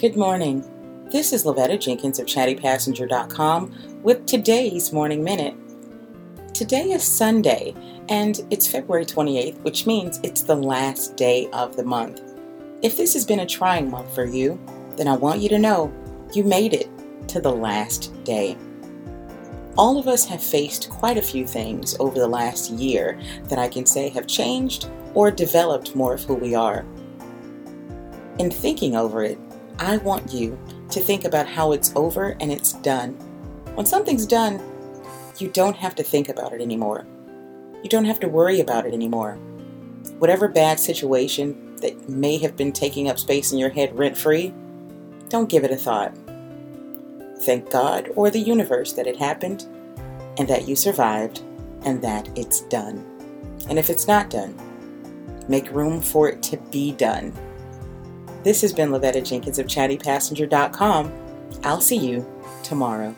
Good morning. This is Lavetta Jenkins of ChattyPassenger.com with today's Morning Minute. Today is Sunday, and it's February 28th, which means it's the last day of the month. If this has been a trying month for you, then I want you to know you made it to the last day. All of us have faced quite a few things over the last year that I can say have changed or developed more of who we are. In thinking over it, I want you to think about how it's over and it's done. When something's done, you don't have to think about it anymore. You don't have to worry about it anymore. Whatever bad situation that may have been taking up space in your head rent free, don't give it a thought. Thank God or the universe that it happened and that you survived and that it's done. And if it's not done, make room for it to be done. This has been Lavetta Jenkins of ChattyPassenger.com. I'll see you tomorrow.